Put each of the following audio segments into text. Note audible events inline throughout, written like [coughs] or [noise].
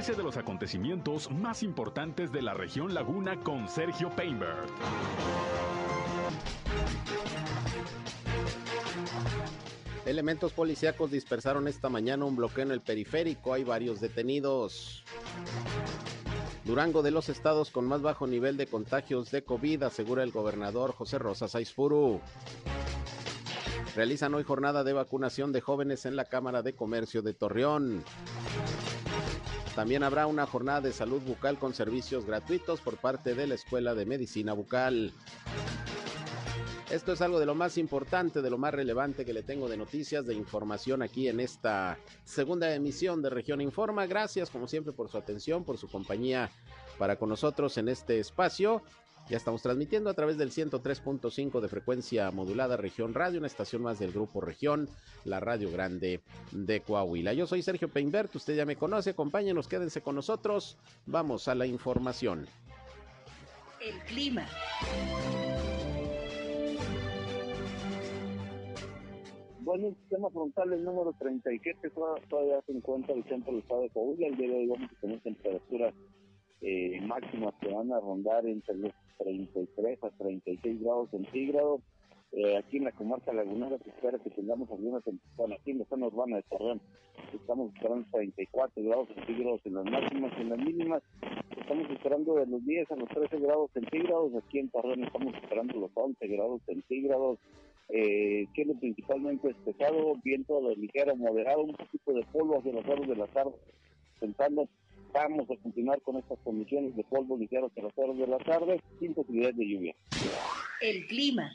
Entérese de los acontecimientos más importantes de la región Laguna con Sergio Painberg. Elementos policíacos dispersaron esta mañana un bloqueo en el periférico. Hay varios detenidos. Durango de los estados con más bajo nivel de contagios de COVID, asegura el gobernador José Rosa Saizpuru. Realizan hoy jornada de vacunación de jóvenes en la Cámara de Comercio de Torreón. También habrá una jornada de salud bucal con servicios gratuitos por parte de la Escuela de Medicina Bucal. Esto es algo de lo más importante, de lo más relevante que le tengo de noticias, de información aquí en esta segunda emisión de Región Informa. Gracias como siempre por su atención, por su compañía para con nosotros en este espacio. Ya estamos transmitiendo a través del 103.5 de frecuencia modulada Región Radio, una estación más del Grupo Región, la Radio Grande de Coahuila. Yo soy Sergio Peinbert, usted ya me conoce, acompáñenos, quédense con nosotros. Vamos a la información. El clima. Bueno, el sistema frontal, el número 37, todavía se encuentra el centro del estado de Coahuila. El día de hoy vamos a tener temperaturas eh, máximas que van a rondar entre los 33 a 36 grados centígrados. Eh, aquí en la comarca lagunera se espera que tengamos algunas bueno, aquí en la zona urbana de Torreón estamos esperando 34 grados centígrados en las máximas en las mínimas. Estamos esperando de los 10 a los 13 grados centígrados. Aquí en Torreón estamos esperando los 11 grados centígrados. Eh, principalmente despejado, viento ligero moderado, un poquito de polvo hacia las horas de la tarde, pensando vamos a continuar con estas condiciones de polvo ligero hacia las horas de la tarde, sin posibilidad de lluvia. El clima.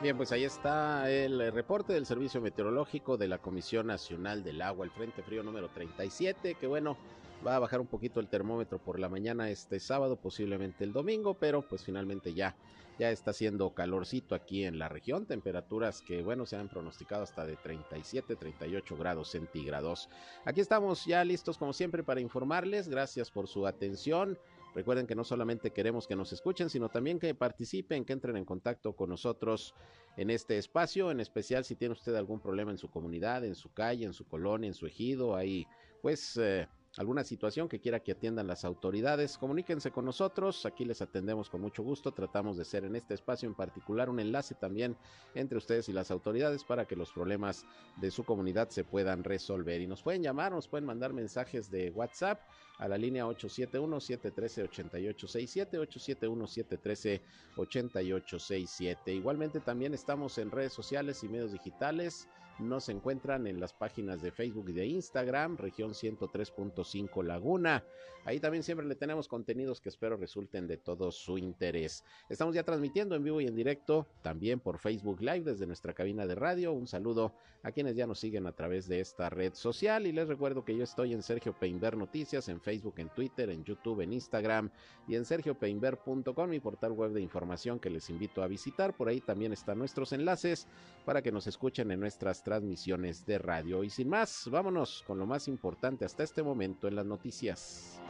Bien, pues ahí está el reporte del Servicio Meteorológico de la Comisión Nacional del Agua, el Frente Frío número 37, que bueno, va a bajar un poquito el termómetro por la mañana este sábado, posiblemente el domingo, pero pues finalmente ya ya está haciendo calorcito aquí en la región, temperaturas que bueno se han pronosticado hasta de 37, 38 grados centígrados. Aquí estamos ya listos como siempre para informarles, gracias por su atención. Recuerden que no solamente queremos que nos escuchen, sino también que participen, que entren en contacto con nosotros en este espacio, en especial si tiene usted algún problema en su comunidad, en su calle, en su colonia, en su ejido, ahí pues eh, alguna situación que quiera que atiendan las autoridades, comuníquense con nosotros, aquí les atendemos con mucho gusto, tratamos de ser en este espacio en particular un enlace también entre ustedes y las autoridades para que los problemas de su comunidad se puedan resolver. Y nos pueden llamar, nos pueden mandar mensajes de WhatsApp a la línea 871-713-8867, 871-713-8867. Igualmente también estamos en redes sociales y medios digitales, nos encuentran en las páginas de Facebook y de Instagram, región 103.5 Laguna. Ahí también siempre le tenemos contenidos que espero resulten de todo su interés. Estamos ya transmitiendo en vivo y en directo también por Facebook Live desde nuestra cabina de radio. Un saludo a quienes ya nos siguen a través de esta red social y les recuerdo que yo estoy en Sergio Peinber Noticias, en Facebook, en Twitter, en YouTube, en Instagram y en sergiopeinber.com, mi portal web de información que les invito a visitar. Por ahí también están nuestros enlaces para que nos escuchen en nuestras transmisiones de radio. Y sin más, vámonos con lo más importante hasta este momento en las noticias.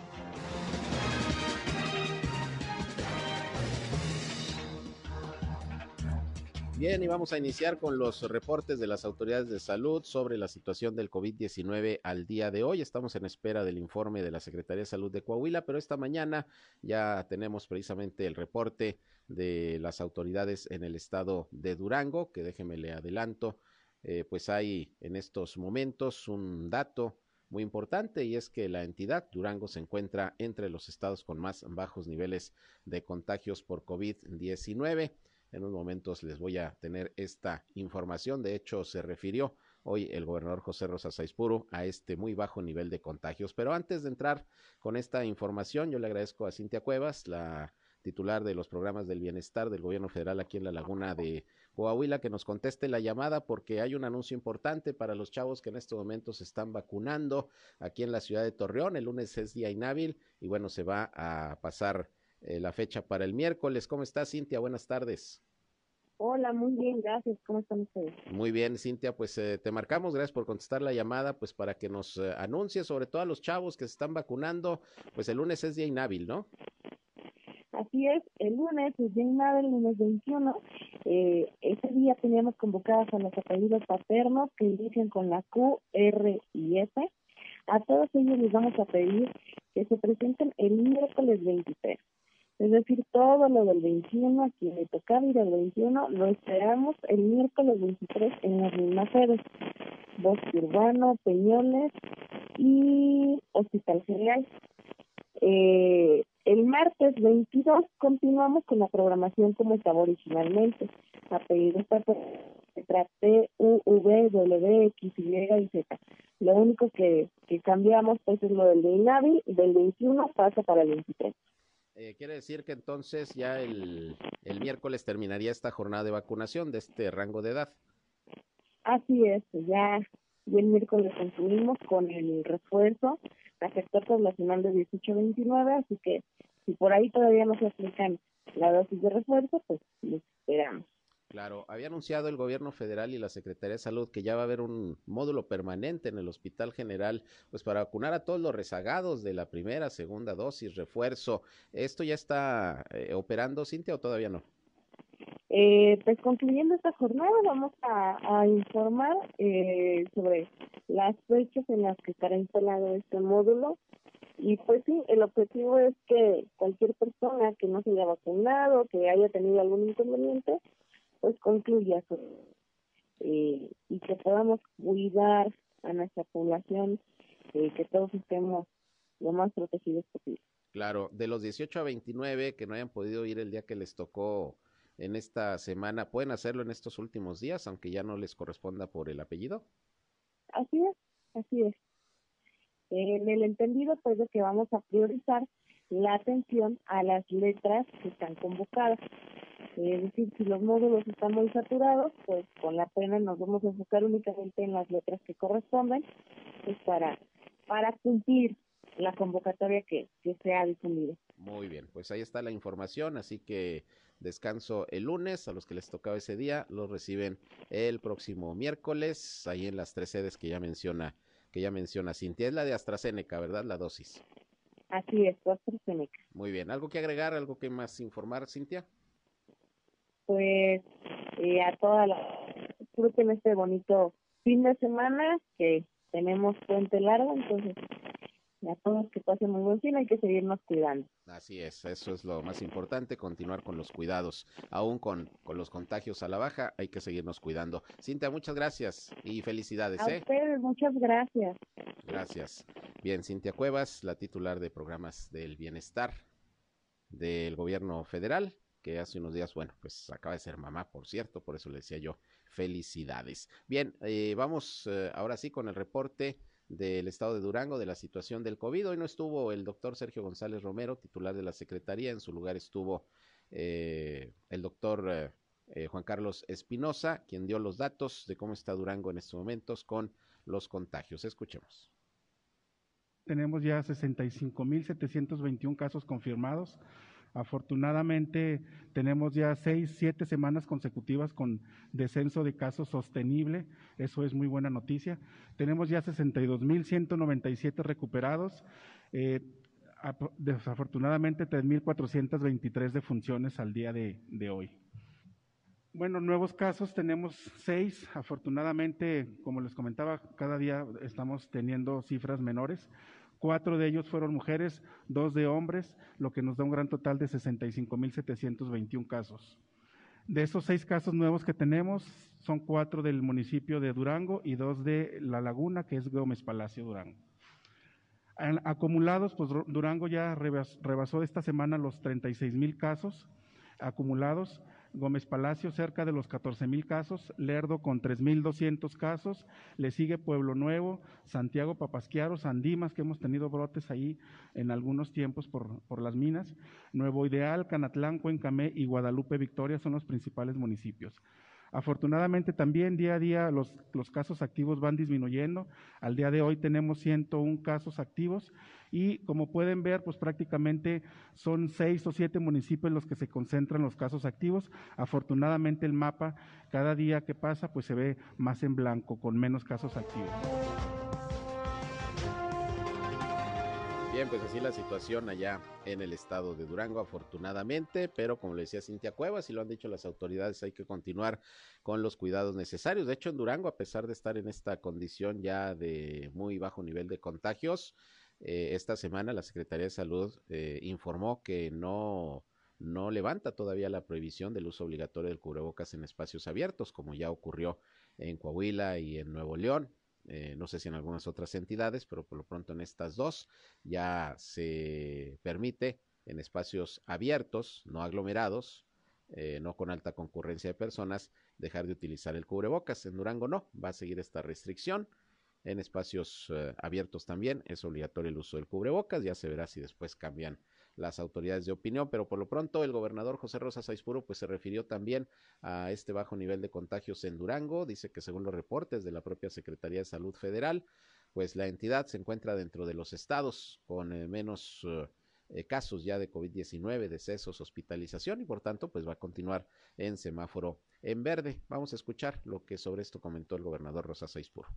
Bien, y vamos a iniciar con los reportes de las autoridades de salud sobre la situación del COVID-19 al día de hoy. Estamos en espera del informe de la Secretaría de Salud de Coahuila, pero esta mañana ya tenemos precisamente el reporte de las autoridades en el estado de Durango, que déjeme le adelanto, eh, pues hay en estos momentos un dato muy importante y es que la entidad Durango se encuentra entre los estados con más bajos niveles de contagios por COVID-19. En unos momentos les voy a tener esta información. De hecho, se refirió hoy el gobernador José Rosa Saizpuro a este muy bajo nivel de contagios. Pero antes de entrar con esta información, yo le agradezco a Cintia Cuevas, la titular de los programas del bienestar del gobierno federal aquí en la laguna de Coahuila, que nos conteste la llamada porque hay un anuncio importante para los chavos que en estos momentos se están vacunando aquí en la ciudad de Torreón. El lunes es día inhábil y bueno, se va a pasar eh, la fecha para el miércoles. ¿Cómo estás, Cintia? Buenas tardes. Hola, muy bien, gracias. ¿Cómo están ustedes? Muy bien, Cintia, pues eh, te marcamos, gracias por contestar la llamada, pues para que nos eh, anuncie sobre todo a los chavos que se están vacunando, pues el lunes es día inhábil, ¿no? Así es, el lunes es día inhábil, lunes 21, eh, ese día teníamos convocadas a los apellidos paternos que inician con la Q, R y S. A todos ellos les vamos a pedir que se presenten el miércoles 23. Es decir, todo lo del 21, a quien le tocaba ir el 21, lo esperamos el miércoles 23 en las mismas sedes. Bosque Urbano, Peñoles y Hospital General. Eh, el martes 22 continuamos con la programación como estaba originalmente. Apellidos letra T, U, V, W, X, Y y Z. Lo único que, que cambiamos pues es lo del de INAVI, del 21 pasa para el 23. Eh, quiere decir que entonces ya el, el miércoles terminaría esta jornada de vacunación de este rango de edad. Así es, ya, el miércoles concluimos con el refuerzo la sector poblacional de 18 a 29, así que si por ahí todavía no se aplican la dosis de refuerzo, pues los esperamos. Claro, había anunciado el gobierno federal y la Secretaría de Salud que ya va a haber un módulo permanente en el Hospital General, pues para vacunar a todos los rezagados de la primera, segunda dosis, refuerzo. ¿Esto ya está eh, operando, Cintia, o todavía no? Eh, pues concluyendo esta jornada vamos a, informar eh, sobre las fechas en las que estará instalado este módulo y pues sí, el objetivo es que cualquier persona que no se haya vacunado, que haya tenido algún inconveniente, pues concluya eh, y que podamos cuidar a nuestra población, eh, que todos estemos lo más protegidos posible. Claro, de los 18 a 29 que no hayan podido ir el día que les tocó en esta semana, ¿pueden hacerlo en estos últimos días, aunque ya no les corresponda por el apellido? Así es, así es. En el entendido, pues, de que vamos a priorizar la atención a las letras que están convocadas. Es decir, si los módulos están muy saturados, pues con la pena nos vamos a enfocar únicamente en las letras que corresponden, pues para, para cumplir la convocatoria que, que se ha difundido. Muy bien, pues ahí está la información, así que descanso el lunes, a los que les tocaba ese día, los reciben el próximo miércoles, ahí en las tres sedes que ya menciona, que ya menciona Cintia, es la de AstraZeneca, ¿verdad? La dosis. Así es, AstraZeneca. Muy bien, ¿algo que agregar, algo que más informar, Cintia? Pues eh, a toda la disfruten este bonito fin de semana que tenemos puente largo, entonces a todos que pasen muy buen fin, hay que seguirnos cuidando. Así es, eso es lo más importante, continuar con los cuidados, aún con, con los contagios a la baja, hay que seguirnos cuidando. Cintia, muchas gracias y felicidades. A ¿eh? ustedes, muchas gracias. Gracias. Bien, Cintia Cuevas, la titular de programas del bienestar del gobierno federal hace unos días, bueno, pues acaba de ser mamá, por cierto, por eso le decía yo, felicidades. Bien, eh, vamos eh, ahora sí con el reporte del estado de Durango de la situación del COVID. Hoy no estuvo el doctor Sergio González Romero, titular de la Secretaría, en su lugar estuvo eh, el doctor Juan Carlos Espinosa, quien dio los datos de cómo está Durango en estos momentos con los contagios. Escuchemos. Tenemos ya 65.721 casos confirmados, Afortunadamente tenemos ya seis, siete semanas consecutivas con descenso de casos sostenible. Eso es muy buena noticia. Tenemos ya 62.197 recuperados. Eh, desafortunadamente 3.423 defunciones al día de, de hoy. Bueno, nuevos casos tenemos seis. Afortunadamente, como les comentaba, cada día estamos teniendo cifras menores. Cuatro de ellos fueron mujeres, dos de hombres, lo que nos da un gran total de 65.721 casos. De esos seis casos nuevos que tenemos, son cuatro del municipio de Durango y dos de La Laguna, que es Gómez Palacio Durango. acumulados, pues Durango ya rebasó esta semana los 36 mil casos acumulados. Gómez Palacio cerca de los 14 mil casos, Lerdo con 3.200 casos, le sigue Pueblo Nuevo, Santiago Papasquiaro, Sandimas, que hemos tenido brotes ahí en algunos tiempos por, por las minas, Nuevo Ideal, Canatlán, Cuencamé y Guadalupe Victoria son los principales municipios. Afortunadamente también día a día los, los, casos activos van disminuyendo. Al día de hoy tenemos 101 casos activos y como pueden ver, pues prácticamente son seis o siete municipios los que se concentran los casos activos. Afortunadamente el mapa cada día que pasa pues se ve más en blanco, con menos casos activos. Bien, pues así la situación allá en el estado de Durango, afortunadamente, pero como le decía Cintia Cuevas y lo han dicho las autoridades, hay que continuar con los cuidados necesarios. De hecho, en Durango, a pesar de estar en esta condición ya de muy bajo nivel de contagios, eh, esta semana la Secretaría de Salud eh, informó que no, no levanta todavía la prohibición del uso obligatorio del cubrebocas en espacios abiertos, como ya ocurrió en Coahuila y en Nuevo León. Eh, no sé si en algunas otras entidades, pero por lo pronto en estas dos ya se permite en espacios abiertos, no aglomerados, no con alta concurrencia de personas, dejar de utilizar el cubrebocas. En Durango no, va a seguir esta restricción en espacios eh, abiertos también es obligatorio el uso del cubrebocas, ya se verá si después cambian las autoridades de opinión, pero por lo pronto el gobernador José Rosa Saizpuro pues se refirió también a este bajo nivel de contagios en Durango, dice que según los reportes de la propia Secretaría de Salud Federal, pues la entidad se encuentra dentro de los estados con eh, menos eh, casos ya de COVID-19, decesos, hospitalización y por tanto pues va a continuar en semáforo en verde. Vamos a escuchar lo que sobre esto comentó el gobernador Rosa Saizpuro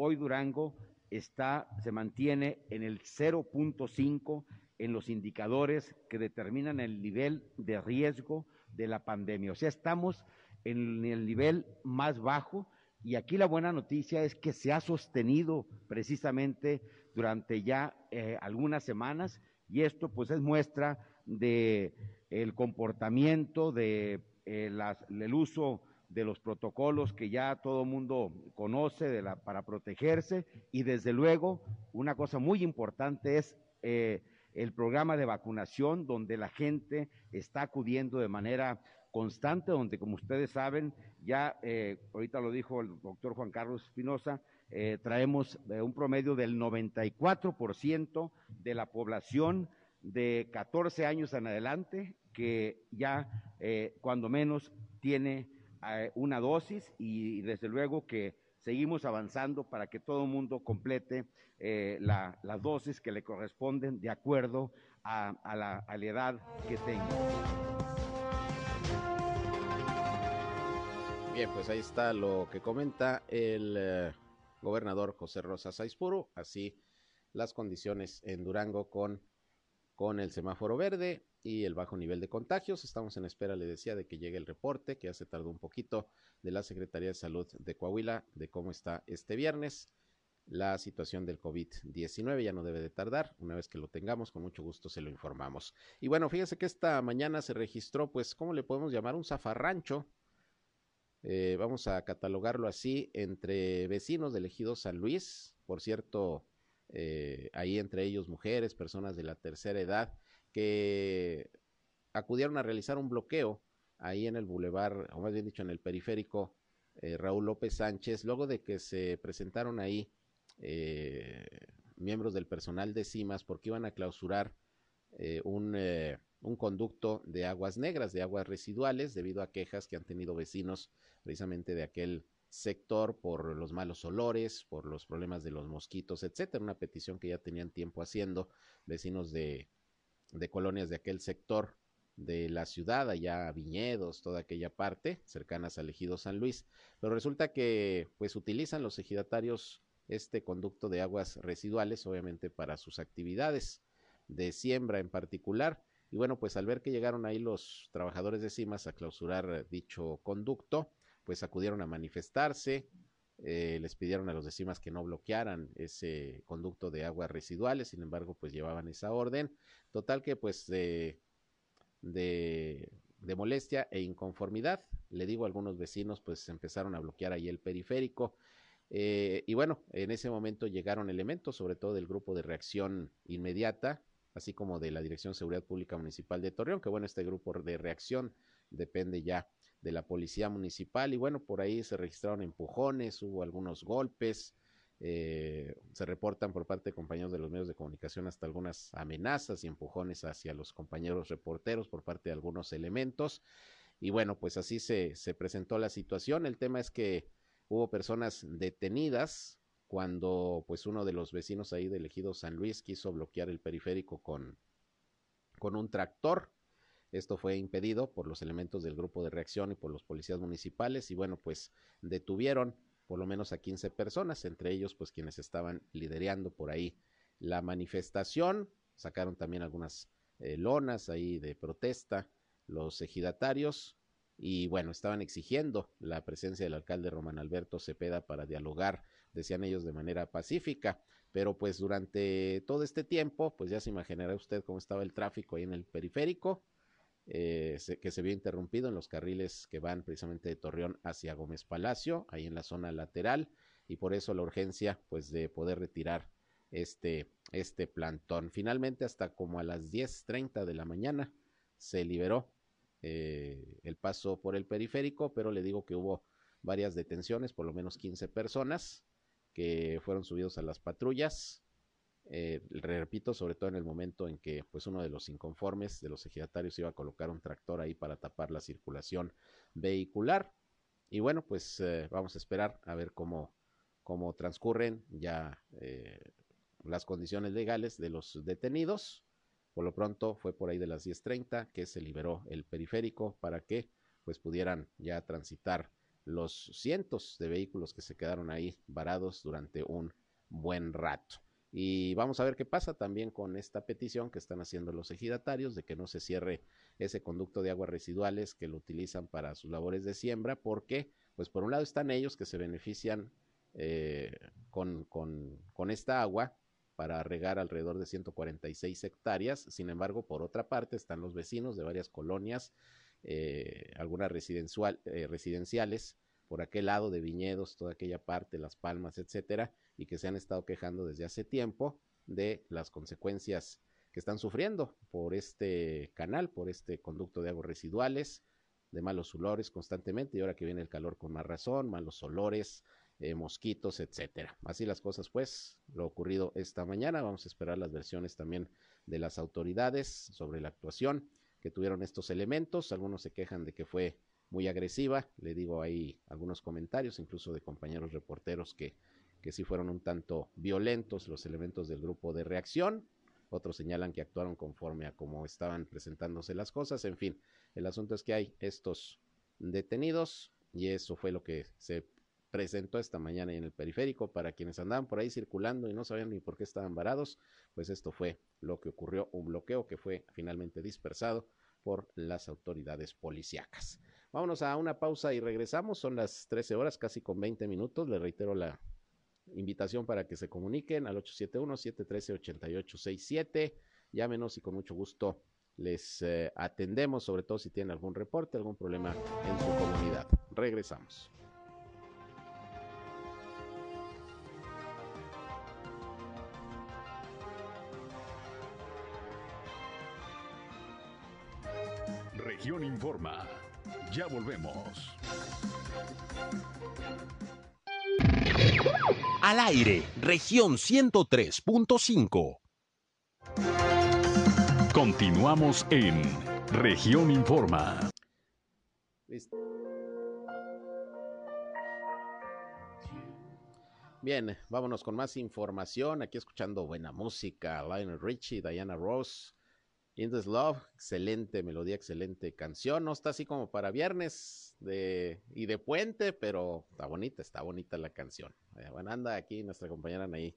hoy Durango está, se mantiene en el 0.5 en los indicadores que determinan el nivel de riesgo de la pandemia. O sea, estamos en el nivel más bajo y aquí la buena noticia es que se ha sostenido precisamente durante ya eh, algunas semanas y esto pues es muestra de el comportamiento de eh, las, el uso de los protocolos que ya todo mundo conoce de la, para protegerse. Y desde luego una cosa muy importante es eh, el programa de vacunación donde la gente está acudiendo de manera constante, donde como ustedes saben, ya eh, ahorita lo dijo el doctor Juan Carlos Espinosa, eh, traemos un promedio del 94% de la población de 14 años en adelante que ya cuando menos tiene una dosis y desde luego que seguimos avanzando para que todo el mundo complete eh, la, las dosis que le corresponden de acuerdo a, la, edad que tenga. Bien, pues ahí está lo que comenta el eh, gobernador José Rosa Saizpuro, así las condiciones en Durango con, con el semáforo verde y el bajo nivel de contagios. Estamos en espera, le decía, de que llegue el reporte, que ya se tardó un poquito, de la Secretaría de Salud de Coahuila, de cómo está este viernes la situación del COVID-19. Ya no debe de tardar. Una vez que lo tengamos, con mucho gusto se lo informamos. Y bueno, fíjese que esta mañana se registró, pues, ¿cómo le podemos llamar? Un zafarrancho. Eh, vamos a catalogarlo así, entre vecinos del ejido San Luis. Por cierto, eh, ahí entre ellos mujeres, personas de la tercera edad que acudieron a realizar un bloqueo ahí en el bulevar, o más bien dicho, en el periférico eh, Raúl López Sánchez, luego de que se presentaron ahí eh, miembros del personal de CIMAS porque iban a clausurar eh, un, un, conducto de aguas negras, de aguas residuales, debido a quejas que han tenido vecinos precisamente de aquel sector por los malos olores, por los problemas de los mosquitos, etcétera. Una petición que ya tenían tiempo haciendo vecinos de de colonias de aquel sector de la ciudad, allá viñedos, toda aquella parte, cercanas al ejido San Luis. Pero resulta que pues utilizan los ejidatarios este conducto de aguas residuales, obviamente para sus actividades de siembra en particular. Y bueno, pues al ver que llegaron ahí los trabajadores de CIMAS a clausurar dicho conducto, pues acudieron a manifestarse, eh, les pidieron a los de CIMAS que no bloquearan ese conducto de aguas residuales, sin embargo, pues llevaban esa orden. Total que pues de, molestia e inconformidad, le digo a algunos vecinos, pues empezaron a bloquear ahí el periférico. Eh, y bueno, en ese momento llegaron elementos, sobre todo del grupo de reacción inmediata, así como de la Dirección de Seguridad Pública Municipal de Torreón, que bueno, este grupo de reacción depende ya de la policía municipal y bueno, por ahí se registraron empujones, hubo algunos golpes, eh, se reportan por parte de compañeros de los medios de comunicación hasta algunas amenazas y empujones hacia los compañeros reporteros por parte de algunos elementos. Y bueno, pues así se, se presentó la situación. El tema es que hubo personas detenidas cuando pues uno de los vecinos ahí del ejido San Luis quiso bloquear el periférico con, con un tractor. Esto fue impedido por los elementos del grupo de reacción y por los policías municipales y bueno, pues detuvieron por lo menos a 15 personas, entre ellos pues quienes estaban liderando por ahí la manifestación, sacaron también algunas eh, lonas ahí de protesta los ejidatarios y bueno, estaban exigiendo la presencia del alcalde Román Alberto Cepeda para dialogar, decían ellos, de manera pacífica, pero pues durante todo este tiempo, pues ya se imaginará usted cómo estaba el tráfico ahí en el periférico, eh, que se vio interrumpido en los carriles que van precisamente de Torreón hacia Gómez Palacio, ahí en la zona lateral, y por eso la urgencia pues de poder retirar este, este plantón. Finalmente, hasta como a las 10.30 de la mañana, se liberó eh, el paso por el periférico, pero le digo que hubo varias detenciones, por lo menos 15 personas que fueron subidos a las patrullas. Eh, repito, sobre todo en el momento en que pues uno de los inconformes de los ejidatarios iba a colocar un tractor ahí para tapar la circulación vehicular. Y bueno, pues eh, vamos a esperar a ver cómo, cómo transcurren ya eh, las condiciones legales de los detenidos. Por lo pronto fue por ahí de las 10.30 que se liberó el periférico para que pues pudieran ya transitar los cientos de vehículos que se quedaron ahí varados durante un buen rato. Y vamos a ver qué pasa también con esta petición que están haciendo los ejidatarios de que no se cierre ese conducto de aguas residuales que lo utilizan para sus labores de siembra, porque, pues por un lado están ellos que se benefician eh, con, con, con esta agua, para regar alrededor de 146 hectáreas. Sin embargo, por otra parte, están los vecinos de varias colonias, eh, algunas residencial, eh, residenciales, por aquel lado de viñedos, toda aquella parte, Las Palmas, etcétera, y que se han estado quejando desde hace tiempo de las consecuencias que están sufriendo por este canal, por este conducto de aguas residuales, de malos olores constantemente, y ahora que viene el calor con más razón, malos olores, eh, mosquitos, etcétera. Así las cosas, pues, lo ocurrido esta mañana. Vamos a esperar las versiones también de las autoridades sobre la actuación que tuvieron estos elementos. Algunos se quejan de que fue muy agresiva. Le digo ahí algunos comentarios, incluso de compañeros reporteros que, que sí fueron un tanto violentos los elementos del grupo de reacción. Otros señalan que actuaron conforme a cómo estaban presentándose las cosas. En fin, el asunto es que hay estos detenidos y eso fue lo que se presentó esta mañana en el periférico para quienes andaban por ahí circulando y no sabían ni por qué estaban varados, pues esto fue lo que ocurrió, un bloqueo que fue finalmente dispersado por las autoridades policíacas. Vámonos a una pausa y regresamos, son las 13 horas, casi con 20 minutos, le reitero la invitación para que se comuniquen al 871-713-8867, llámenos y con mucho gusto les eh, atendemos, sobre todo si tienen algún reporte, algún problema en su comunidad. Regresamos. Región Informa. Ya volvemos. Al aire, región 103.5. Continuamos en región Informa. Bien, vámonos con más información. Aquí escuchando buena música. Lionel Richie, Diana Ross, In This Love, excelente melodía, excelente canción. No está así como para viernes de, y de puente, pero está bonita, está bonita la canción. Eh, bueno, anda aquí nuestra compañera ahí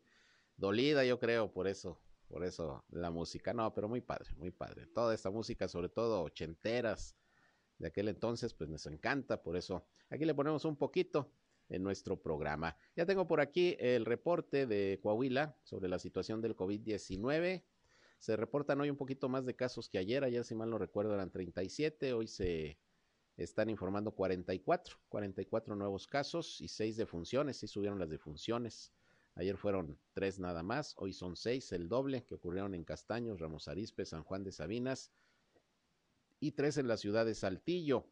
dolida, yo creo, por eso, por eso la música. No, pero muy padre, muy padre. Toda esta música, sobre todo ochenteras de aquel entonces, pues nos encanta. Por eso aquí le ponemos un poquito en nuestro programa. Ya tengo por aquí el reporte de Coahuila sobre la situación del COVID-19 se reportan hoy un poquito más de casos que ayer, ayer si mal no recuerdo eran 37, hoy se están informando 44, 44 nuevos casos y 6 defunciones, sí subieron las defunciones. Ayer fueron 3 nada más, hoy son 6, el doble que ocurrieron en Castaños, Ramos Arispe, San Juan de Sabinas y 3 en la ciudad de Saltillo.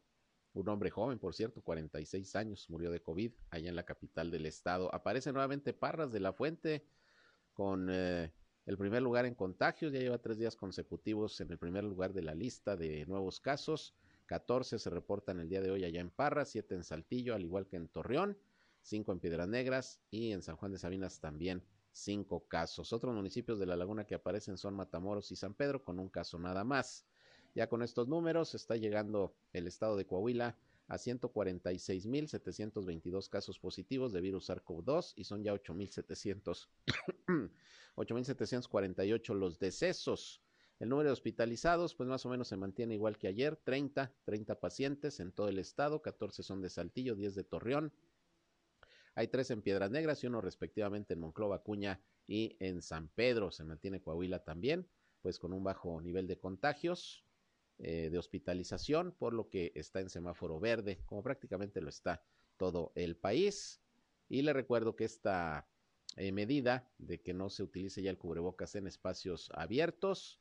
Un hombre joven, por cierto, 46 años, murió de COVID allá en la capital del estado. Aparece nuevamente Parras de la Fuente con eh, el primer lugar en contagios, ya lleva tres días consecutivos en el primer lugar de la lista de nuevos casos. 14 se reportan el día de hoy allá en Parra, 7 en Saltillo, al igual que en Torreón, 5 en Piedras Negras y en San Juan de Sabinas también 5 casos. Otros municipios de la laguna que aparecen son Matamoros y San Pedro, con un caso nada más. Ya con estos números está llegando el estado de Coahuila a 146.722 casos positivos de virus SARS-CoV-2 y son ya 8.700 8.748 [clears throat] los decesos. El número de hospitalizados, pues más o menos se mantiene igual que ayer, 30, 30 pacientes en todo el estado, 14 son de Saltillo, 10 de Torreón. Hay tres en Piedras Negras y uno respectivamente en Monclova, Cuña y en San Pedro. Se mantiene Coahuila también, pues con un bajo nivel de contagios, eh, de hospitalización, por lo que está en semáforo verde, como prácticamente lo está todo el país. Y le recuerdo que esta eh, medida de que no se utilice ya el cubrebocas en espacios abiertos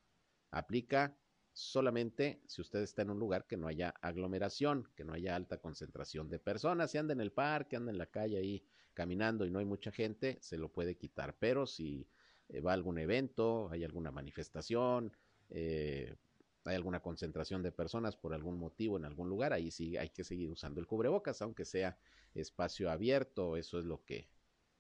aplica solamente si usted está en un lugar que no haya aglomeración, que no haya alta concentración de personas. Si anda en el parque, anda en la calle ahí caminando y no hay mucha gente, se lo puede quitar. Pero si eh, va a algún evento, hay alguna manifestación, eh, hay alguna concentración de personas por algún motivo en algún lugar, ahí sí hay que seguir usando el cubrebocas, aunque sea espacio abierto. Eso es lo que,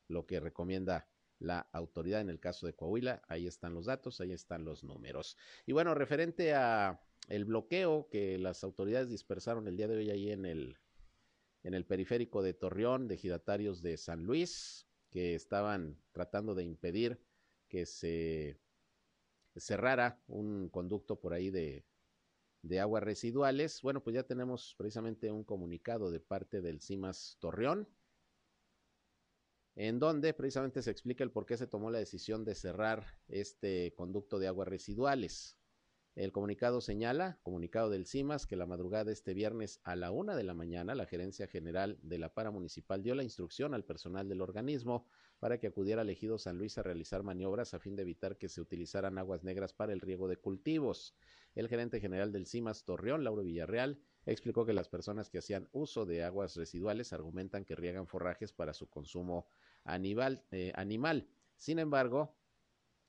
lo que recomienda la autoridad en el caso de Coahuila. Ahí están los datos, ahí están los números. Y bueno, referente a el bloqueo que las autoridades dispersaron el día de hoy ahí en el, en el periférico de Torreón, de ejidatarios de San Luis, que estaban tratando de impedir que se cerrara un conducto por ahí de, de aguas residuales. Bueno, pues ya tenemos precisamente un comunicado de parte del CIMAS Torreón, en donde precisamente se explica el por qué se tomó la decisión de cerrar este conducto de aguas residuales. El comunicado señala, comunicado del CIMAS, que la madrugada de este viernes a la una de la mañana, la Gerencia General de la Para Municipal dio la instrucción al personal del organismo para que acudiera al ejido San Luis a realizar maniobras a fin de evitar que se utilizaran aguas negras para el riego de cultivos. El gerente general del CIMAS Torreón, Lauro Villarreal, explicó que las personas que hacían uso de aguas residuales argumentan que riegan forrajes para su consumo animal. Eh, animal. Sin embargo,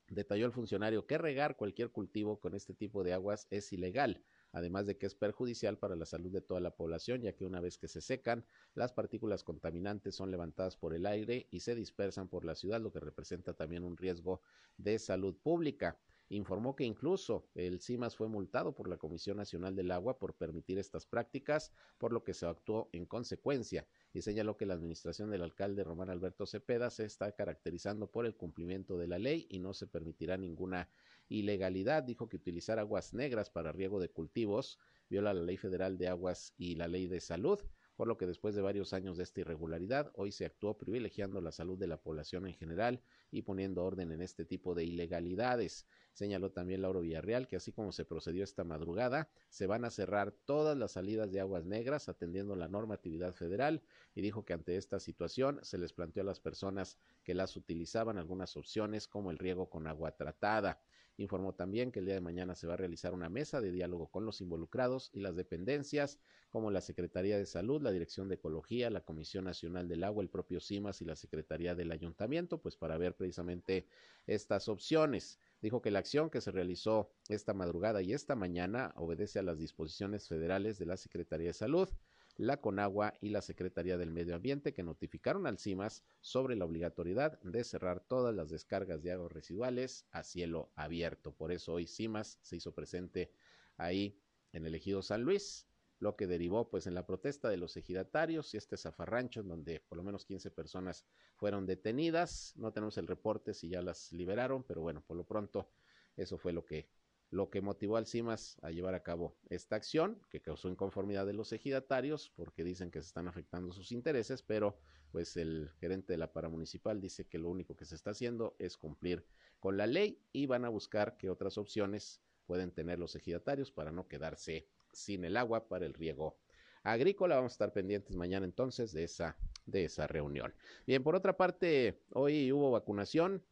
detalló el funcionario que regar cualquier cultivo con este tipo de aguas es ilegal, además de que es perjudicial para la salud de toda la población, ya que una vez que se secan, las partículas contaminantes son levantadas por el aire y se dispersan por la ciudad, lo que representa también un riesgo de salud pública informó que incluso el CIMAS fue multado por la Comisión Nacional del Agua por permitir estas prácticas, por lo que se actuó en consecuencia y señaló que la administración del alcalde Román Alberto Cepeda se está caracterizando por el cumplimiento de la ley y no se permitirá ninguna ilegalidad. Dijo que utilizar aguas negras para riego de cultivos viola la ley federal de aguas y la ley de salud por lo que después de varios años de esta irregularidad, hoy se actuó privilegiando la salud de la población en general y poniendo orden en este tipo de ilegalidades. Señaló también Lauro Villarreal que así como se procedió esta madrugada, se van a cerrar todas las salidas de aguas negras atendiendo la normatividad federal y dijo que ante esta situación se les planteó a las personas que las utilizaban algunas opciones como el riego con agua tratada. Informó también que el día de mañana se va a realizar una mesa de diálogo con los involucrados y las dependencias, como la Secretaría de Salud, la Dirección de Ecología, la Comisión Nacional del Agua, el propio CIMAS y la Secretaría del Ayuntamiento, pues para ver precisamente estas opciones. Dijo que la acción que se realizó esta madrugada y esta mañana obedece a las disposiciones federales de la Secretaría de Salud la CONAGUA y la Secretaría del Medio Ambiente que notificaron al CIMAS sobre la obligatoriedad de cerrar todas las descargas de aguas residuales a cielo abierto. Por eso hoy CIMAS se hizo presente ahí en el ejido San Luis, lo que derivó pues en la protesta de los ejidatarios y este zafarrancho donde por lo menos 15 personas fueron detenidas. No tenemos el reporte si ya las liberaron, pero bueno, por lo pronto eso fue lo que lo que motivó al CIMAS a llevar a cabo esta acción, que causó inconformidad de los ejidatarios, porque dicen que se están afectando sus intereses, pero pues el gerente de la paramunicipal dice que lo único que se está haciendo es cumplir con la ley y van a buscar qué otras opciones pueden tener los ejidatarios para no quedarse sin el agua para el riego agrícola. Vamos a estar pendientes mañana entonces de esa, de esa reunión. Bien, por otra parte, hoy hubo vacunación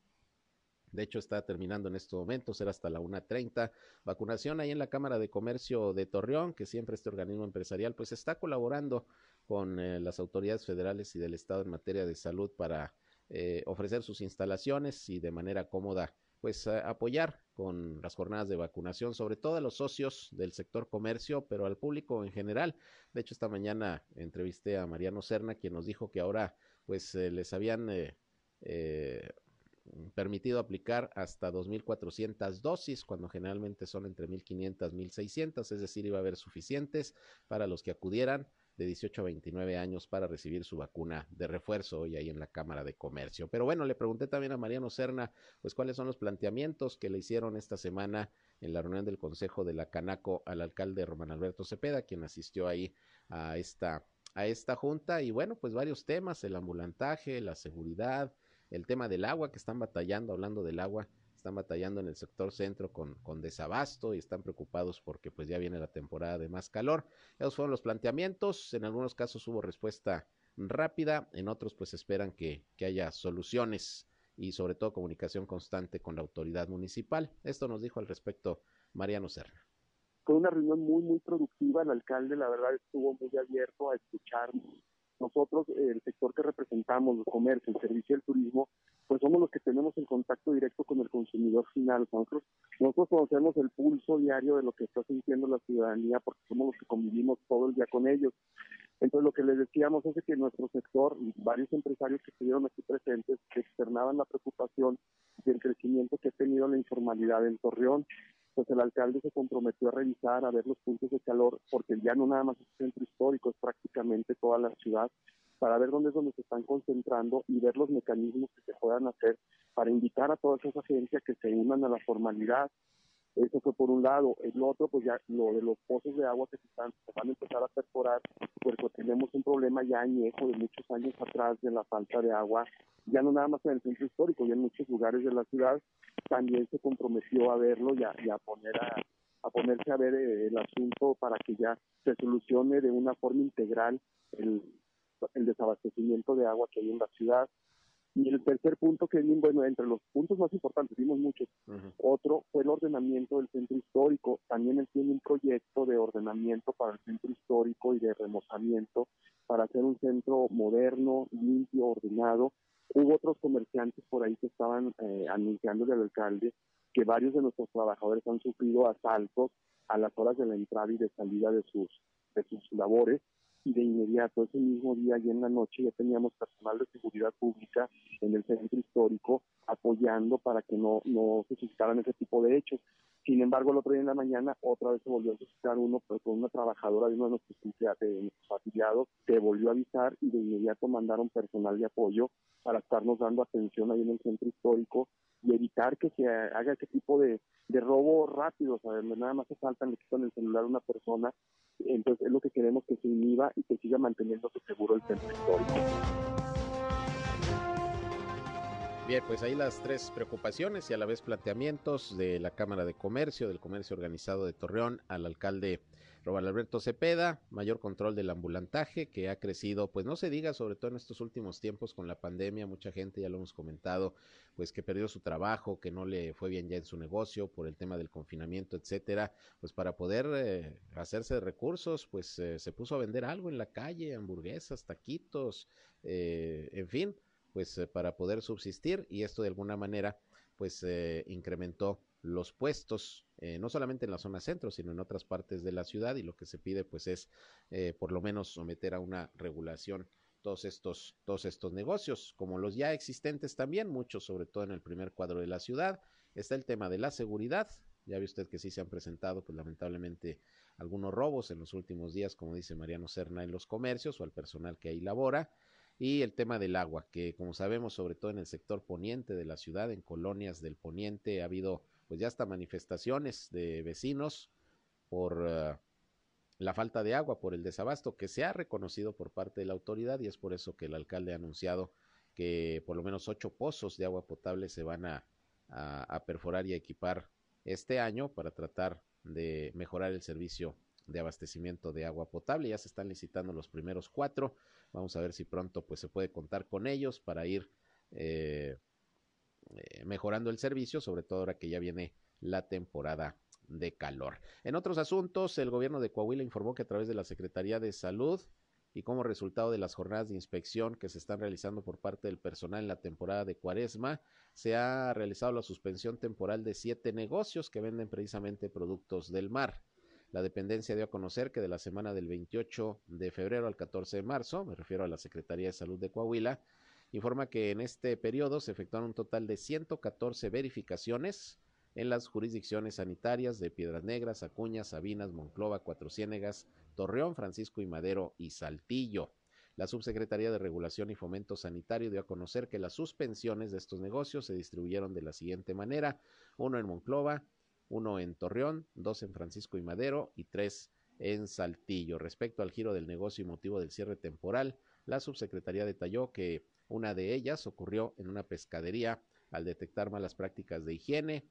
de hecho, está terminando en estos momentos, será hasta la 1.30. Vacunación ahí en la Cámara de Comercio de Torreón, que siempre este organismo empresarial pues está colaborando con eh, las autoridades federales y del Estado en materia de salud para eh, ofrecer sus instalaciones y de manera cómoda pues apoyar con las jornadas de vacunación, sobre todo a los socios del sector comercio, pero al público en general. De hecho, esta mañana entrevisté a Mariano Serna, quien nos dijo que ahora pues eh, les habían eh, permitido aplicar hasta 2.400 dosis, cuando generalmente son entre 1.500 y 1.600, es decir, iba a haber suficientes para los que acudieran de 18 a 29 años para recibir su vacuna de refuerzo hoy ahí en la Cámara de Comercio. Pero bueno, le pregunté también a Mariano Serna, pues cuáles son los planteamientos que le hicieron esta semana en la reunión del Consejo de la Canaco al alcalde Román Alberto Cepeda, quien asistió ahí a esta a esta junta y bueno, pues varios temas, el ambulantaje, la seguridad, el tema del agua que están batallando, hablando del agua, están batallando en el sector centro con, con desabasto y están preocupados porque pues ya viene la temporada de más calor. Esos fueron los planteamientos, en algunos casos hubo respuesta rápida, en otros pues esperan que, que haya soluciones y sobre todo comunicación constante con la autoridad municipal. Esto nos dijo al respecto Mariano Serna. Fue una reunión muy, muy productiva. El alcalde, la verdad, estuvo muy abierto a escucharnos nosotros, el sector que representamos, los comercios, el servicio del turismo, pues somos los que tenemos el contacto directo con el consumidor final. Nosotros, nosotros conocemos el pulso diario de lo que está sintiendo la ciudadanía porque somos los que convivimos todo el día con ellos. Entonces lo que les decíamos es que nuestro sector, varios empresarios que estuvieron aquí presentes, externaban la preocupación del crecimiento que ha tenido la informalidad en Torreón, pues el alcalde se comprometió a revisar, a ver los puntos de calor, porque ya no nada más es centro histórico, es prácticamente toda la ciudad, para ver dónde es donde se están concentrando y ver los mecanismos que se puedan hacer para invitar a todas esas agencias que se unan a la formalidad, eso fue por un lado. El otro, pues ya lo de los pozos de agua que se, están, van a empezar a perforar, pues tenemos un problema ya añejo de muchos años atrás de la falta de agua, ya no nada más en el centro histórico, ya en muchos lugares de la ciudad. También se comprometió a verlo y a, poner a, a ponerse a ver eh, el asunto para que ya se solucione de una forma integral el, el desabastecimiento de agua que hay en la ciudad. Y el tercer punto que vimos, bueno, entre los puntos más importantes, vimos muchos. Otro fue el ordenamiento del centro histórico. También él tiene un proyecto de ordenamiento para el centro histórico y de remozamiento para hacer un centro moderno, limpio, ordenado. Hubo otros comerciantes por ahí que estaban eh, anunciándole al alcalde que varios de nuestros trabajadores han sufrido asaltos a las horas de la entrada y de salida de sus, de sus labores y de inmediato ese mismo día y en la noche ya teníamos personal de seguridad pública en el centro histórico apoyando para que no, no se suscitaran ese tipo de hechos. Sin embargo, el otro día en la mañana otra vez se volvió a suscitar uno, pero con una trabajadora de uno de nuestros, de nuestros afiliados, que volvió a avisar y de inmediato mandaron personal de apoyo para estarnos dando atención ahí en el centro histórico y evitar que se haga ese tipo de, de robo rápido, o nada más se saltan, le quitan el celular a una persona, entonces es lo que queremos que se inhiba y que siga manteniéndose seguro el centro histórico. Bien, pues ahí las tres preocupaciones y a la vez planteamientos de la Cámara de Comercio, del Comercio Organizado de Torreón, al alcalde Robert Alberto Cepeda, mayor control del ambulantaje que ha crecido, pues no se diga, sobre todo en estos últimos tiempos con la pandemia, mucha gente, ya lo hemos comentado, pues que perdió su trabajo, que no le fue bien ya en su negocio por el tema del confinamiento, etcétera, pues para poder eh, hacerse de recursos, pues eh, se puso a vender algo en la calle, hamburguesas, taquitos, eh, en fin, pues para poder subsistir y esto de alguna manera pues incrementó los puestos, eh, no solamente en la zona centro, sino en otras partes de la ciudad y lo que se pide pues es eh, por lo menos someter a una regulación todos estos, todos estos negocios, como los ya existentes también, muchos sobre todo en el primer cuadro de la ciudad. Está el tema de la seguridad, ya ve usted que sí se han presentado pues lamentablemente algunos robos en los últimos días, como dice Mariano Serna, en los comercios o al personal que ahí labora y el tema del agua, que como sabemos, sobre todo en el sector poniente de la ciudad, en colonias del poniente, ha habido pues ya hasta manifestaciones de vecinos por eh, la falta de agua, por el desabasto que se ha reconocido por parte de la autoridad y es por eso que el alcalde ha anunciado que por lo menos ocho pozos de agua potable se van a, perforar y a equipar este año para tratar de mejorar el servicio de abastecimiento de agua potable. Ya se están licitando los primeros cuatro. Vamos a ver si pronto pues se puede contar con ellos para ir eh, eh, mejorando el servicio, sobre todo ahora que ya viene la temporada de calor. En otros asuntos, el gobierno de Coahuila informó que a través de la Secretaría de Salud y como resultado de las jornadas de inspección que se están realizando por parte del personal en la temporada de cuaresma, se ha realizado la suspensión temporal de siete negocios que venden precisamente productos del mar. La dependencia dio a conocer que de la semana del 28 de febrero al 14 de marzo, me refiero a la Secretaría de Salud de Coahuila, informa que en este periodo se efectuaron un total de 114 verificaciones en las jurisdicciones sanitarias de Piedras Negras, Acuña, Sabinas, Monclova, Cuatro Ciénegas, Torreón, Francisco y Madero y Saltillo. La Subsecretaría de Regulación y Fomento Sanitario dio a conocer que las suspensiones de estos negocios se distribuyeron de la siguiente manera: uno en Monclova, uno en Torreón, dos en Francisco y Madero y tres en Saltillo. Respecto al giro del negocio y motivo del cierre temporal, la subsecretaría detalló que una de ellas ocurrió en una pescadería al detectar malas prácticas de higiene,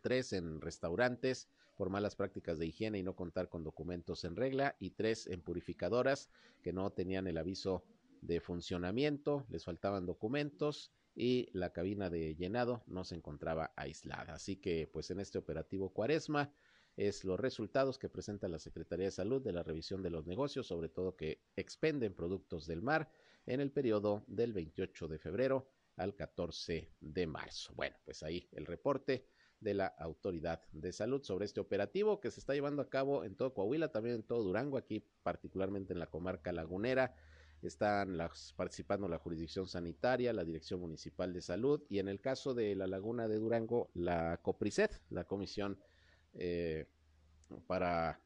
tres en restaurantes por malas prácticas de higiene y no contar con documentos en regla, y tres en purificadoras que no tenían el aviso de funcionamiento, les faltaban documentos y la cabina de llenado no se encontraba aislada. Así que, pues en este operativo Cuaresma es los resultados que presenta la Secretaría de Salud de la revisión de los negocios, sobre todo que expenden productos del mar en el periodo del 28 de febrero al 14 de marzo. Bueno, pues ahí el reporte de la Autoridad de Salud sobre este operativo que se está llevando a cabo en todo Coahuila, también en todo Durango, aquí particularmente en la comarca lagunera. Están las, participando la jurisdicción sanitaria, la Dirección Municipal de Salud y en el caso de la laguna de Durango, la COPRICET, la Comisión eh, para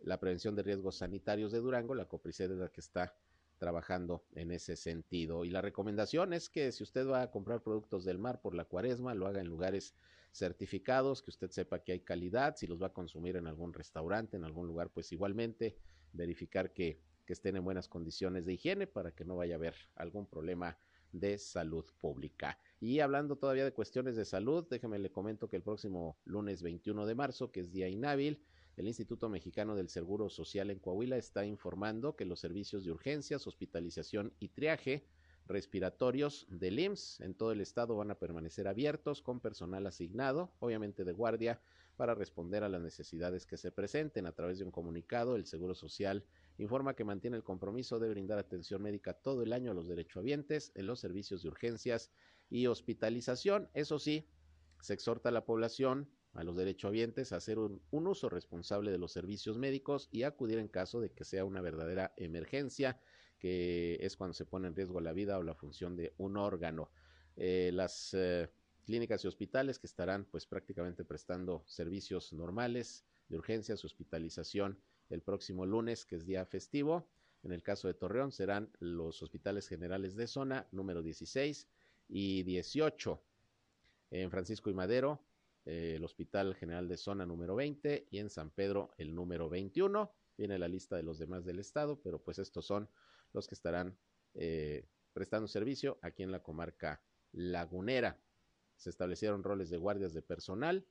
la Prevención de Riesgos Sanitarios de Durango, la COPRICET es la que está trabajando en ese sentido. Y la recomendación es que si usted va a comprar productos del mar por la cuaresma, lo haga en lugares certificados, que usted sepa que hay calidad, si los va a consumir en algún restaurante, en algún lugar, pues igualmente verificar que, estén en buenas condiciones de higiene para que no vaya a haber algún problema de salud pública. Y hablando todavía de cuestiones de salud, déjeme le comento que el próximo lunes 21 de marzo, que es día inhábil, el Instituto Mexicano del Seguro Social en Coahuila está informando que los servicios de urgencias, hospitalización y triaje respiratorios del IMSS en todo el estado van a permanecer abiertos con personal asignado, obviamente de guardia, para responder a las necesidades que se presenten. A través de un comunicado, el Seguro Social informa que mantiene el compromiso de brindar atención médica todo el año a los derechohabientes en los servicios de urgencias y hospitalización. Eso sí, se exhorta a la población, a los derechohabientes, a hacer un, uso responsable de los servicios médicos y acudir en caso de que sea una verdadera emergencia que es cuando se pone en riesgo la vida o la función de un órgano. Eh, las eh, clínicas y hospitales que estarán pues prácticamente prestando servicios normales de urgencias, hospitalización el próximo lunes, que es día festivo. En el caso de Torreón serán los hospitales generales de zona número 16 y 18. En Francisco y Madero, eh, el Hospital General de Zona número 20 y en San Pedro el número 21. Viene la lista de los demás del estado, pero pues estos son los que estarán eh, prestando servicio aquí en la comarca lagunera. Se establecieron roles de guardias de personal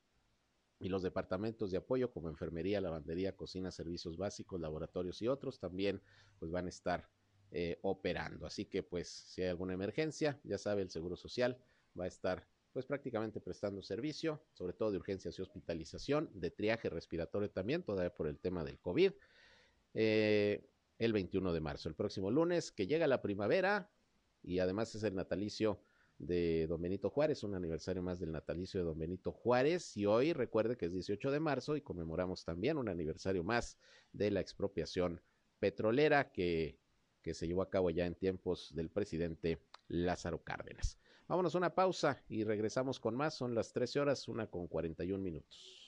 y los departamentos de apoyo como enfermería, lavandería, cocina, servicios básicos, laboratorios y otros también pues van a estar eh, operando. Así que pues si hay alguna emergencia, ya sabe el Seguro Social va a estar pues prácticamente prestando servicio, sobre todo de urgencias y hospitalización, de triaje respiratorio también, todavía por el tema del COVID. Eh, el 21 de marzo, el próximo lunes, que llega la primavera y además es el natalicio de Don Benito Juárez, un aniversario más del natalicio de Don Benito Juárez y hoy recuerde que es 18 de marzo y conmemoramos también un aniversario más de la expropiación petrolera que, que se llevó a cabo ya en tiempos del presidente Lázaro Cárdenas. Vámonos a una pausa y regresamos con más, son las 13 horas, una con 41 minutos.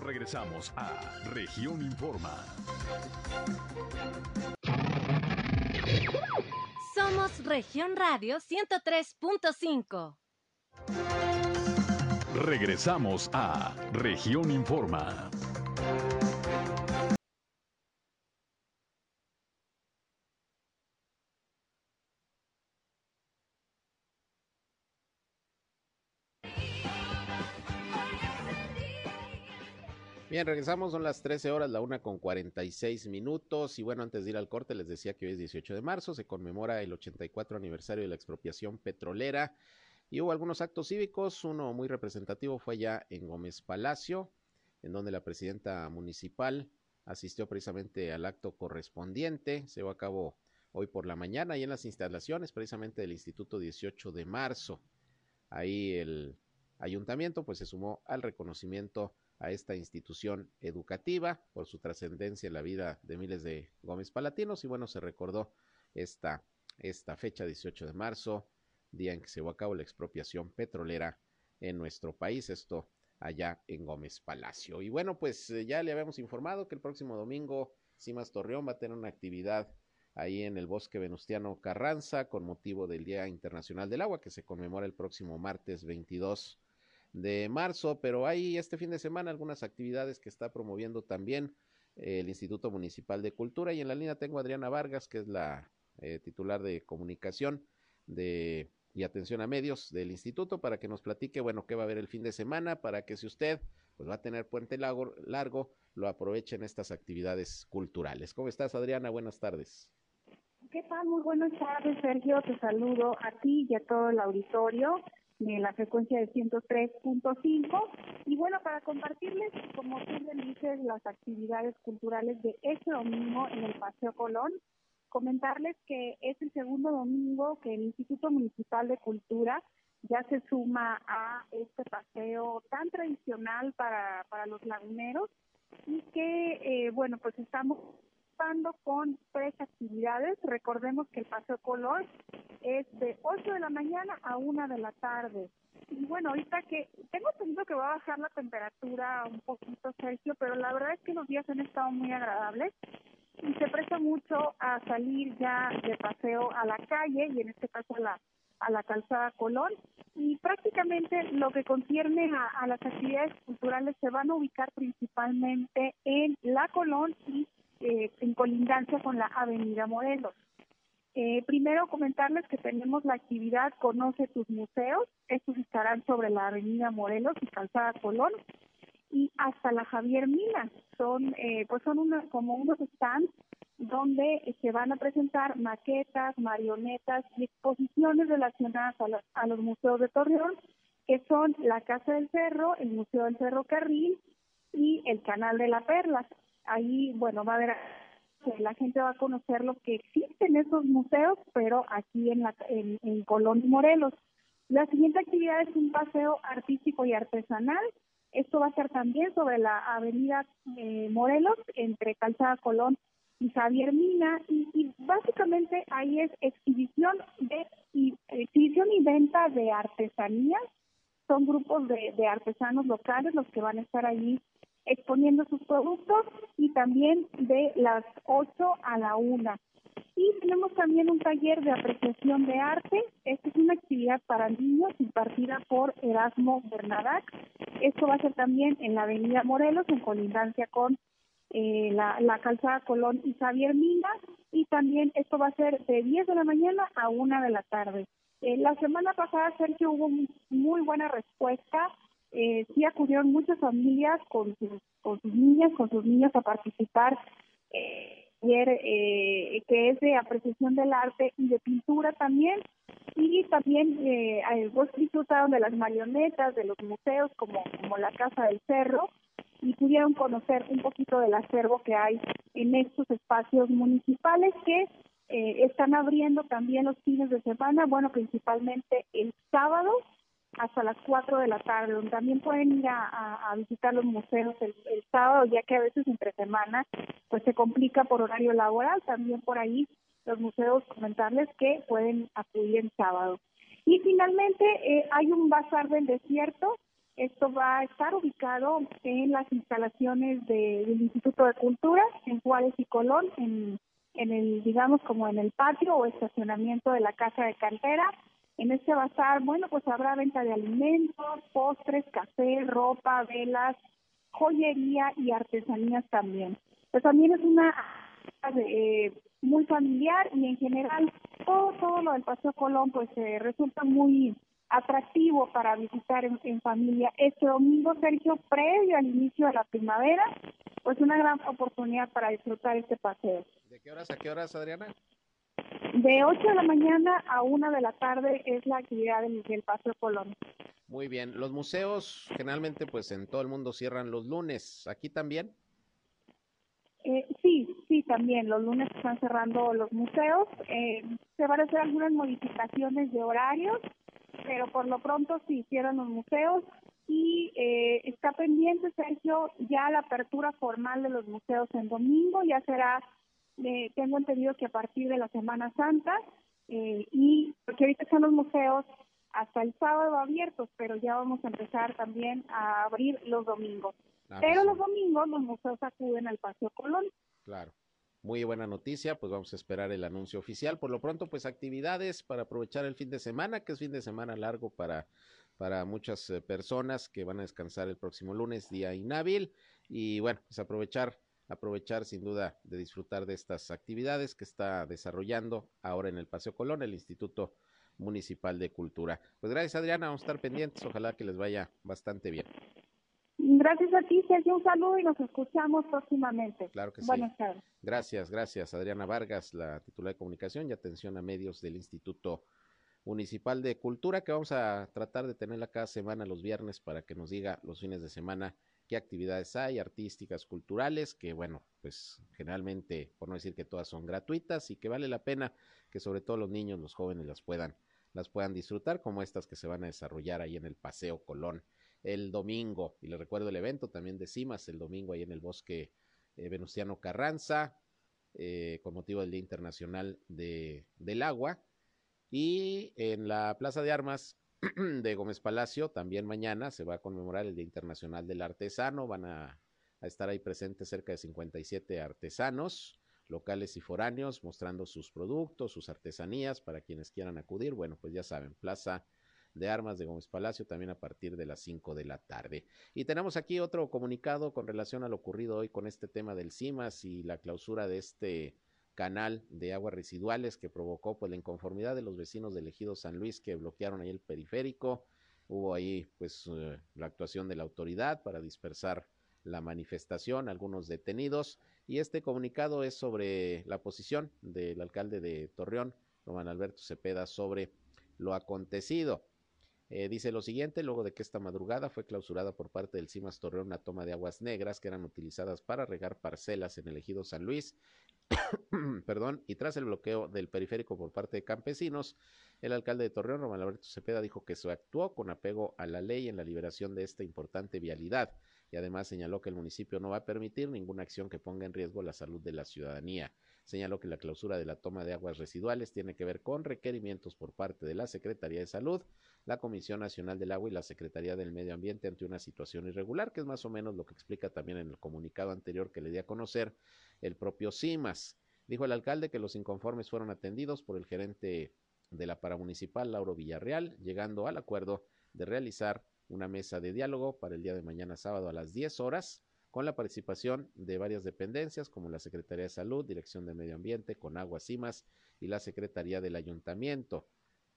regresamos a Región Informa. Somos Región Radio 103.5. Regresamos a Región Informa. Bien, regresamos, son las 13 horas, la una con 46 minutos. Y bueno, antes de ir al corte, les decía que hoy es 18 de marzo, se conmemora el 84 aniversario de la expropiación petrolera. Y hubo algunos actos cívicos, uno muy representativo fue ya en Gómez Palacio, en donde la presidenta municipal asistió precisamente al acto correspondiente, se llevó a cabo hoy por la mañana y en las instalaciones precisamente del Instituto 18 de marzo. Ahí el ayuntamiento pues se sumó al reconocimiento a esta institución educativa por su trascendencia en la vida de miles de Gómez Palatinos y bueno, se recordó esta, esta fecha 18 de marzo, día en que se llevó a cabo la expropiación petrolera en nuestro país. Esto allá en Gómez Palacio. Y bueno, pues eh, ya le habíamos informado que el próximo domingo Cimas Torreón va a tener una actividad ahí en el bosque Venustiano Carranza con motivo del Día Internacional del Agua que se conmemora el próximo martes 22 de marzo, pero hay este fin de semana algunas actividades que está promoviendo también eh, el Instituto Municipal de Cultura y en la línea tengo a Adriana Vargas, que es la eh, titular de comunicación de y atención a medios del instituto para que nos platique, bueno, qué va a haber el fin de semana, para que si usted pues va a tener puente largo, largo lo aproveche en estas actividades culturales. ¿Cómo estás, Adriana? Buenas tardes. ¿Qué tal? Muy buenas tardes, Sergio. Te saludo a ti y a todo el auditorio de la frecuencia de 103.5. Y bueno, para compartirles, como siempre dices, las actividades culturales de este domingo en el Paseo Colón, comentarles que es el segundo domingo que el Instituto Municipal de Cultura ya se suma a este paseo tan tradicional para, para los laguneros y que, eh, bueno, pues estamos con tres actividades. Recordemos que el Paseo Color es de 8 de la mañana a 1 de la tarde. Y bueno, ahorita que tengo entendido que va a bajar la temperatura un poquito, Sergio, pero la verdad es que los días han estado muy agradables y se presta mucho a salir ya de paseo a la calle y en este caso a la a la calzada Colón y prácticamente lo que concierne a, las actividades culturales se van a ubicar principalmente en la Colón y eh, en colindancia con la Avenida Morelos. Eh, primero comentarles que tenemos la actividad Conoce tus museos. Estos estarán sobre la Avenida Morelos y Calzada Colón y hasta la Javier Mina. Son, eh, pues son una, como unos stands donde se van a presentar maquetas, marionetas y exposiciones relacionadas a, los museos de Torreón, que son la Casa del Cerro, el Museo del Cerro Carril y el Canal de la Perla. Ahí, bueno, va a haber la gente va a conocer lo que existen esos museos, pero aquí en, la, en, Colón y Morelos. La siguiente actividad es un paseo artístico y artesanal esto va a ser también sobre la avenida eh, Morelos, entre Calzada Colón y Javier Mina, y, básicamente ahí es exhibición de y, exhibición y venta de artesanías. Son grupos de, de artesanos locales los que van a estar allí exponiendo sus productos y también de las 8 a la 1. Y tenemos también un taller de apreciación de arte. Esta es una actividad para niños impartida por Erasmo Bernadac. Esto va a ser también en la Avenida Morelos, en colindancia con eh, la, calzada Colón y Xavier Mina. Y también esto va a ser de 10 de la mañana a 1 de la tarde. Eh, la semana pasada, Sergio, hubo muy buena respuesta. Eh, sí acudieron muchas familias con sus, con sus niñas, con sus niños a participar. Eh, eh, que es de apreciación del arte y de pintura también. Y también eh, vos disfrutaron de las marionetas, de los museos como, como la Casa del Cerro y pudieron conocer un poquito del acervo que hay en estos espacios municipales que eh, están abriendo también los fines de semana, bueno, principalmente el sábado hasta las 4 de la tarde, donde también pueden ir a, visitar los museos el, sábado, ya que a veces entre semana pues se complica por horario laboral, también por ahí los museos comentarles que pueden acudir el sábado. Y finalmente eh, hay un bazar del desierto, esto va a estar ubicado en las instalaciones del Instituto de Cultura en Juárez y Colón, en, en el, digamos, como en el patio o estacionamiento de la Casa de Cantera en este bazar, bueno, pues habrá venta de alimentos, postres, café, ropa, velas, joyería y artesanías también. Pues también es una eh, muy familiar y en general todo, todo lo del Paseo Colón pues eh, resulta muy atractivo para visitar en, en, familia. Este domingo, Sergio, previo al inicio de la primavera, pues una gran oportunidad para disfrutar este paseo. ¿De qué horas a qué horas, Adriana? De 8 de la mañana a 1 de la tarde es la actividad del, del Paseo Colón. Muy bien. Los museos generalmente pues en todo el mundo cierran los lunes. ¿Aquí también? Eh, sí, sí, también. Los lunes están cerrando los museos. Eh, se van a hacer algunas modificaciones de horarios, pero por lo pronto sí cierran los museos. Y eh, está pendiente, Sergio, ya la apertura formal de los museos en domingo. Ya será eh, tengo entendido que a partir de la Semana Santa, eh, y porque ahorita están los museos hasta el sábado abiertos, pero ya vamos a empezar también a abrir los domingos. Ah, pero los domingos los museos acuden al Paseo Colón. Claro. Muy buena noticia, pues vamos a esperar el anuncio oficial. Por lo pronto, pues actividades para aprovechar el fin de semana, que es fin de semana largo para, para muchas eh, personas que van a descansar el próximo lunes, día inhábil. Y bueno, pues aprovechar, aprovechar sin duda de disfrutar de estas actividades que está desarrollando ahora en el Paseo Colón, el Instituto Municipal de Cultura. Pues gracias Adriana, vamos a estar pendientes, ojalá que les vaya bastante bien. Gracias a ti, Sergio, un saludo y nos escuchamos próximamente. Claro que sí. Buenas tardes. Gracias, gracias. Adriana Vargas, la titular de comunicación y atención a medios del Instituto Municipal de Cultura, que vamos a tratar de tenerla cada semana los viernes para que nos diga los fines de semana qué actividades hay, artísticas, culturales, que bueno, pues generalmente, por no decir que todas son gratuitas y que vale la pena que sobre todo los niños, los jóvenes las puedan, las puedan disfrutar, como estas que se van a desarrollar ahí en el Paseo Colón el domingo. Y le recuerdo el evento también de CIMAS el domingo ahí en el bosque eh, Venustiano Carranza, eh, con motivo del Día Internacional de, del Agua. Y en la Plaza de Armas [clears throat] de Gómez Palacio, también mañana se va a conmemorar el Día Internacional del Artesano. Van a, estar ahí presentes cerca de 57 artesanos locales y foráneos mostrando sus productos, sus artesanías para quienes quieran acudir. Bueno, pues ya saben, Plaza de Armas de Gómez Palacio también a partir de las 5 de la tarde. Y tenemos aquí otro comunicado con relación a lo ocurrido hoy con este tema del CIMAS y la clausura de este canal de aguas residuales que provocó pues la inconformidad de los vecinos del ejido San Luis que bloquearon ahí el periférico. Hubo ahí pues uh, la actuación de la autoridad para dispersar la manifestación, algunos detenidos y este comunicado es sobre la posición del alcalde de Torreón, Román Alberto Cepeda, sobre lo acontecido. Eh, dice lo siguiente, luego de que esta madrugada fue clausurada por parte del CIMAS Torreón una toma de aguas negras que eran utilizadas para regar parcelas en el ejido San Luis, [coughs] perdón, y tras el bloqueo del periférico por parte de campesinos, el alcalde de Torreón, Román Alberto Cepeda, dijo que se actuó con apego a la ley en la liberación de esta importante vialidad y además señaló que el municipio no va a permitir ninguna acción que ponga en riesgo la salud de la ciudadanía. Señaló que la clausura de la toma de aguas residuales tiene que ver con requerimientos por parte de la Secretaría de Salud, la Comisión Nacional del Agua y la Secretaría del Medio Ambiente ante una situación irregular, que es más o menos lo que explica también en el comunicado anterior que le di a conocer el propio CIMAS. Dijo el alcalde que los inconformes fueron atendidos por el gerente de la paramunicipal, Lauro Villarreal, llegando al acuerdo de realizar una mesa de diálogo para el día de mañana sábado a las 10 horas con la participación de varias dependencias como la Secretaría de Salud, Dirección de Medio Ambiente, Conagua, CIMAS y la Secretaría del Ayuntamiento.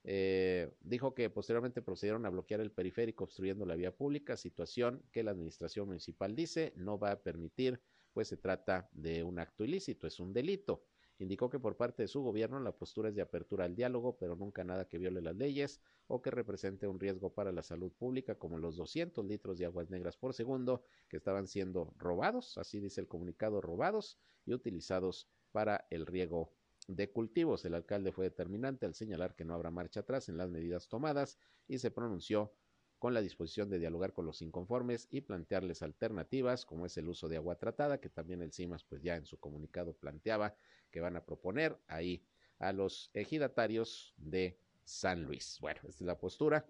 Eh, dijo que posteriormente procedieron a bloquear el periférico obstruyendo la vía pública, situación que la administración municipal dice no va a permitir, pues se trata de un acto ilícito, es un delito. Indicó que por parte de su gobierno la postura es de apertura al diálogo, pero nunca nada que viole las leyes o que represente un riesgo para la salud pública, como los 200 litros de aguas negras por segundo que estaban siendo robados, así dice el comunicado, robados y utilizados para el riego de cultivos. El alcalde fue determinante al señalar que no habrá marcha atrás en las medidas tomadas y se pronunció con la disposición de dialogar con los inconformes y plantearles alternativas, como es el uso de agua tratada, que también el CIMAS pues ya en su comunicado planteaba que van a proponer ahí a los ejidatarios de San Luis. Bueno, esta es la postura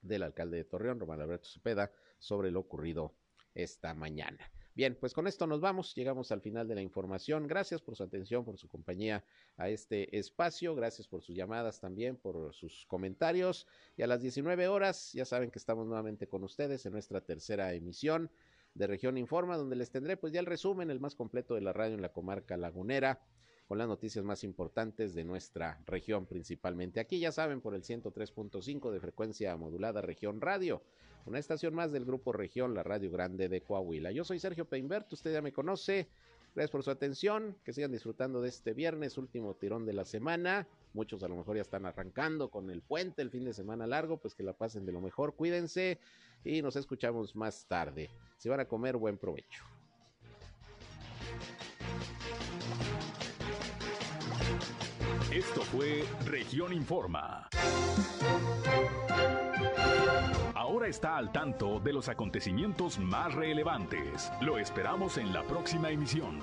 del alcalde de Torreón, Román Alberto Cepeda, sobre lo ocurrido esta mañana. Bien, pues con esto nos vamos, llegamos al final de la información. Gracias por su atención, por su compañía a este espacio, gracias por sus llamadas también, por sus comentarios. Y a las 19 horas, ya saben que estamos nuevamente con ustedes en nuestra tercera emisión de Región Informa, donde les tendré pues ya el resumen, el más completo de la radio en la comarca lagunera con las noticias más importantes de nuestra región principalmente. Aquí ya saben por el 103.5 de frecuencia modulada Región Radio, una estación más del grupo Región, la Radio Grande de Coahuila. Yo soy Sergio Peinbert, usted ya me conoce. Gracias por su atención, que sigan disfrutando de este viernes, último tirón de la semana. Muchos a lo mejor ya están arrancando con el puente, el fin de semana largo, pues que la pasen de lo mejor, cuídense y nos escuchamos más tarde. Si van a comer, buen provecho. Esto fue Región Informa. Ahora está al tanto de los acontecimientos más relevantes. Lo esperamos en la próxima emisión.